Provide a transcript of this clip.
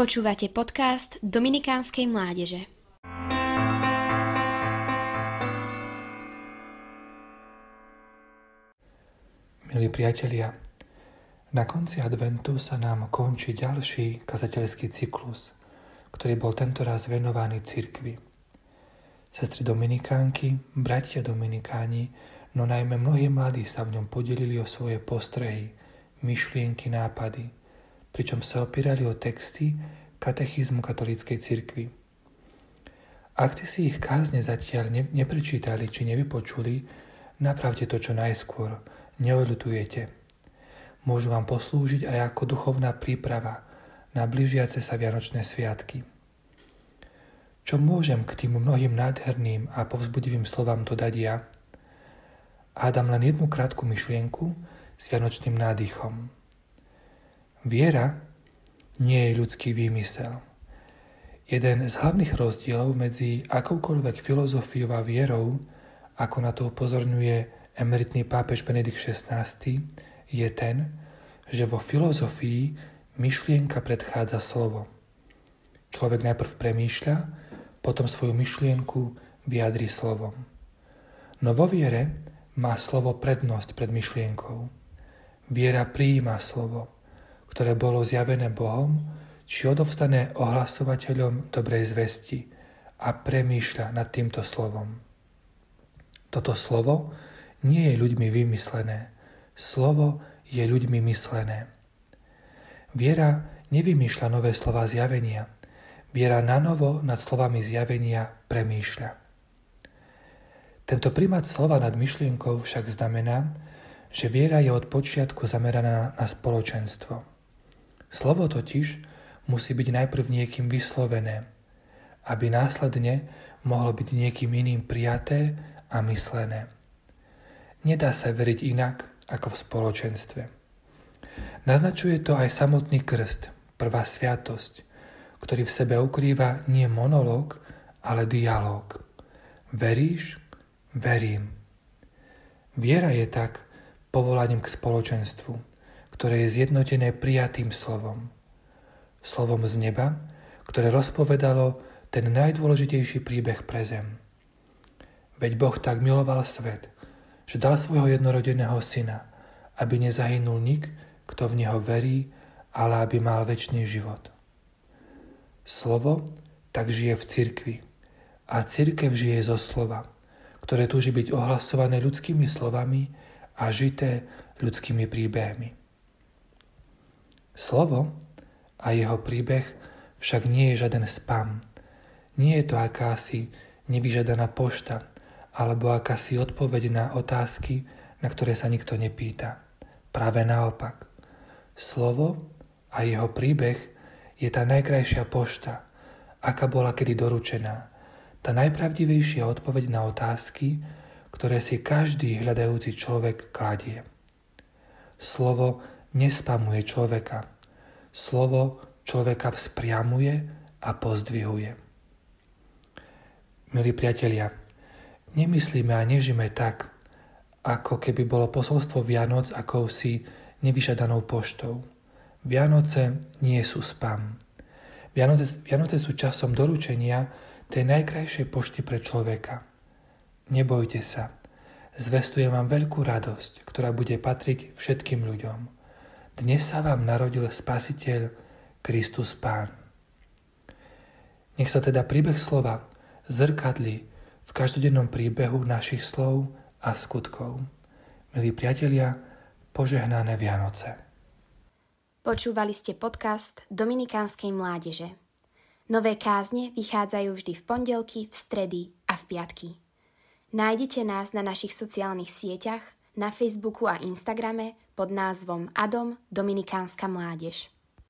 Počúvate podcast Dominikánskej mládeže. Milí priatelia, na konci adventu sa nám končí ďalší kazateľský cyklus, ktorý bol tentoraz venovaný cirkvi. Sestry Dominikánky, bratia Dominikáni, no najmä mnohí mladí sa v ňom podelili o svoje postrehy, myšlienky, nápady – pričom sa opírali o texty katechizmu katolíckej cirkvi. Ak ste si ich kázne zatiaľ ne- neprečítali či nevypočuli, napravte to čo najskôr, neodlutujete. Môžu vám poslúžiť aj ako duchovná príprava na blížiace sa Vianočné sviatky. Čo môžem k tým mnohým nádherným a povzbudivým slovám dodať ja? Hádam len jednu krátku myšlienku s vianočným nádychom. Viera nie je ľudský výmysel. Jeden z hlavných rozdielov medzi akoukoľvek filozofiou a vierou, ako na to upozorňuje emeritný pápež Benedikt XVI, je ten, že vo filozofii myšlienka predchádza slovo. Človek najprv premýšľa, potom svoju myšlienku vyjadri slovom. No vo viere má slovo prednosť pred myšlienkou. Viera prijíma slovo ktoré bolo zjavené Bohom, či odovstané ohlasovateľom dobrej zvesti a premýšľa nad týmto slovom. Toto slovo nie je ľuďmi vymyslené. Slovo je ľuďmi myslené. Viera nevymýšľa nové slova zjavenia. Viera na novo nad slovami zjavenia premýšľa. Tento primát slova nad myšlienkou však znamená, že viera je od počiatku zameraná na spoločenstvo. Slovo totiž musí byť najprv niekým vyslovené, aby následne mohlo byť niekým iným prijaté a myslené. Nedá sa veriť inak ako v spoločenstve. Naznačuje to aj samotný krst, prvá sviatosť, ktorý v sebe ukrýva nie monológ, ale dialóg. Veríš? Verím. Viera je tak povolaním k spoločenstvu, ktoré je zjednotené prijatým slovom. Slovom z neba, ktoré rozpovedalo ten najdôležitejší príbeh pre zem. Veď Boh tak miloval svet, že dal svojho jednorodeného syna, aby nezahynul nik, kto v Neho verí, ale aby mal väčší život. Slovo tak žije v cirkvi a cirkev žije zo slova, ktoré túži byť ohlasované ľudskými slovami a žité ľudskými príbehmi. Slovo a jeho príbeh však nie je žiaden spam. Nie je to akási nevyžadaná pošta alebo akási odpoveď na otázky, na ktoré sa nikto nepýta. Práve naopak. Slovo a jeho príbeh je tá najkrajšia pošta, aká bola kedy doručená. Tá najpravdivejšia odpoveď na otázky, ktoré si každý hľadajúci človek kladie. Slovo nespamuje človeka. Slovo človeka vzpriamuje a pozdvihuje. Milí priatelia, nemyslíme a nežime tak, ako keby bolo posolstvo Vianoc akousi nevyžadanou poštou. Vianoce nie sú spam. Vianoce, Vianoce sú časom doručenia tej najkrajšej pošty pre človeka. Nebojte sa, zvestujem vám veľkú radosť, ktorá bude patriť všetkým ľuďom. Dnes sa vám narodil Spasiteľ Kristus Pán. Nech sa teda príbeh slova zrkadli v každodennom príbehu našich slov a skutkov. Milí priatelia, požehnané Vianoce. Počúvali ste podcast Dominikánskej mládeže. Nové kázne vychádzajú vždy v pondelky, v stredy a v piatky. Nájdete nás na našich sociálnych sieťach – na Facebooku a Instagrame pod názvom Adom Dominikánska mládež.